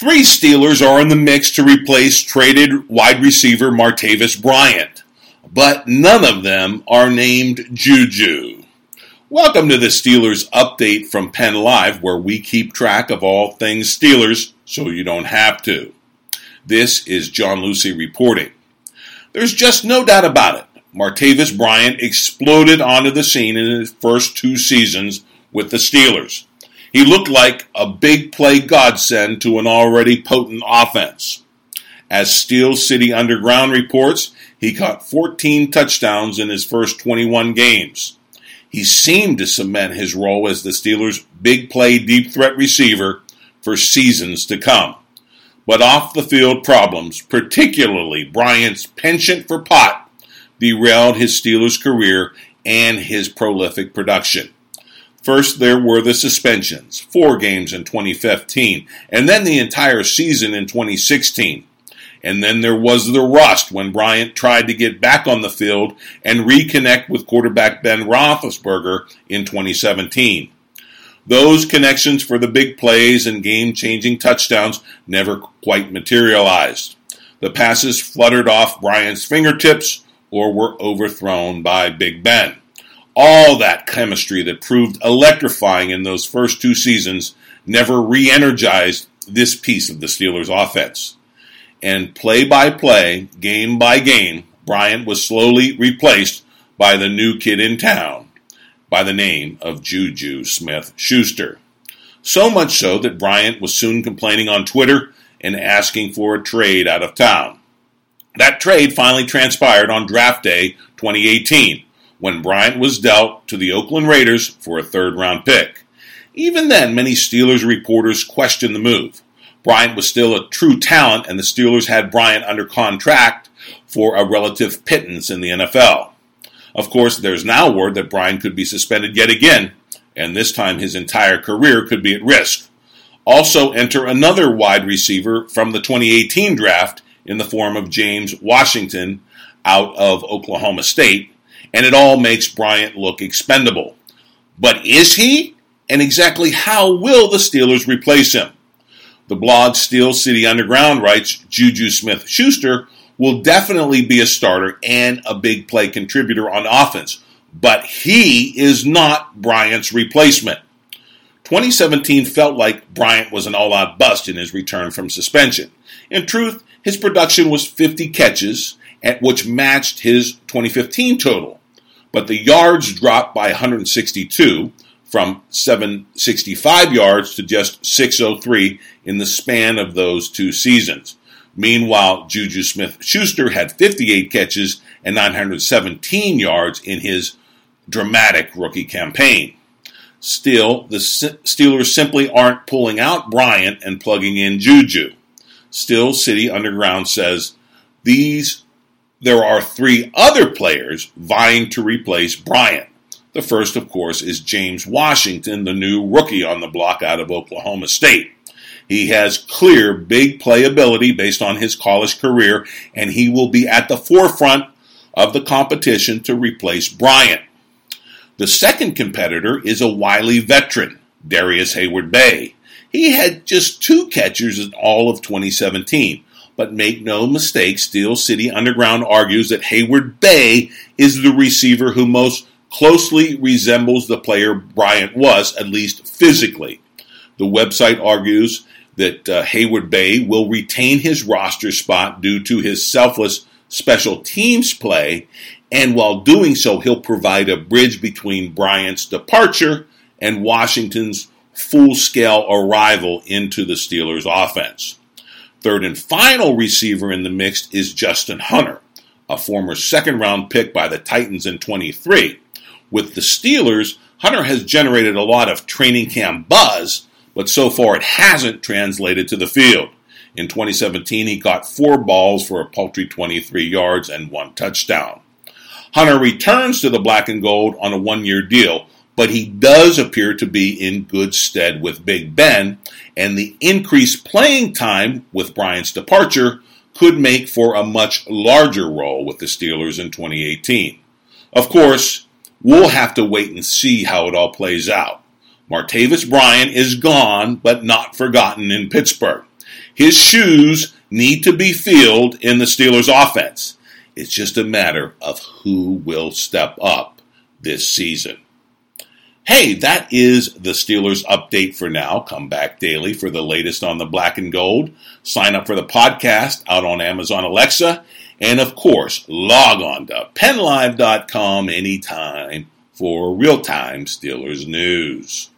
Three Steelers are in the mix to replace traded wide receiver Martavis Bryant, but none of them are named Juju. Welcome to the Steelers update from Penn Live, where we keep track of all things Steelers so you don't have to. This is John Lucy reporting. There's just no doubt about it. Martavis Bryant exploded onto the scene in his first two seasons with the Steelers. He looked like a big play godsend to an already potent offense. As Steel City Underground reports, he caught 14 touchdowns in his first 21 games. He seemed to cement his role as the Steelers' big play deep threat receiver for seasons to come. But off the field problems, particularly Bryant's penchant for pot, derailed his Steelers' career and his prolific production. First, there were the suspensions, four games in 2015, and then the entire season in 2016. And then there was the rust when Bryant tried to get back on the field and reconnect with quarterback Ben Roethlisberger in 2017. Those connections for the big plays and game changing touchdowns never quite materialized. The passes fluttered off Bryant's fingertips or were overthrown by Big Ben all that chemistry that proved electrifying in those first two seasons never re energized this piece of the Steelers' offense. And play by play, game by game, Bryant was slowly replaced by the new kid in town by the name of Juju Smith Schuster. So much so that Bryant was soon complaining on Twitter and asking for a trade out of town. That trade finally transpired on draft day 2018 when Bryant was dealt to the Oakland Raiders for a third round pick. Even then, many Steelers reporters questioned the move. Bryant was still a true talent, and the Steelers had Bryant under contract for a relative pittance in the NFL. Of course, there's now word that Bryant could be suspended yet again, and this time his entire career could be at risk. Also, enter another wide receiver from the 2018 draft in the form of James Washington out of Oklahoma State, and it all makes Bryant look expendable. But is he? And exactly how will the Steelers replace him? The blog Steel City Underground writes Juju Smith Schuster will definitely be a starter and a big play contributor on offense, but he is not Bryant's replacement. 2017 felt like Bryant was an all out bust in his return from suspension. In truth, his production was 50 catches, at which matched his 2015 total but the yards dropped by 162 from 765 yards to just 603 in the span of those two seasons. Meanwhile, Juju Smith Schuster had 58 catches and 917 yards in his dramatic rookie campaign. Still, the Steelers simply aren't pulling out Bryant and plugging in Juju. Steel City Underground says these there are three other players vying to replace Bryant. The first, of course, is James Washington, the new rookie on the block out of Oklahoma State. He has clear big playability based on his college career, and he will be at the forefront of the competition to replace Bryant. The second competitor is a wily veteran, Darrius Heyward-Bey. He had just two catchers in all of 2017, but make no mistake, Steel City Underground argues that Heyward-Bey is the receiver who most closely resembles the player Bryant was, at least physically. The website argues that uh, Heyward-Bey will retain his roster spot due to his selfless special teams play, and while doing so, he'll provide a bridge between Bryant's departure and Washington's full scale arrival into the Steelers' offense. Third and final receiver in the mix is Justin Hunter, a former second round pick by the Titans in 23. With the Steelers, Hunter has generated a lot of training camp buzz, but so far it hasn't translated to the field. In 2017, he got four balls for a paltry 23 yards and one touchdown. Hunter returns to the black and gold on a one year deal, but he does appear to be in good stead with Big Ben, and the increased playing time with Bryant's departure could make for a much larger role with the Steelers in 2018. Of course, we'll have to wait and see how it all plays out. Martavis Bryant is gone, but not forgotten in Pittsburgh. His shoes need to be filled in the Steelers' offense. It's just a matter of who will step up this season. Hey, that is the Steelers update for now. Come back daily for the latest on the black and gold. Sign up for the podcast out on Amazon Alexa. And of course, log on to pennlive.com anytime for real time Steelers news.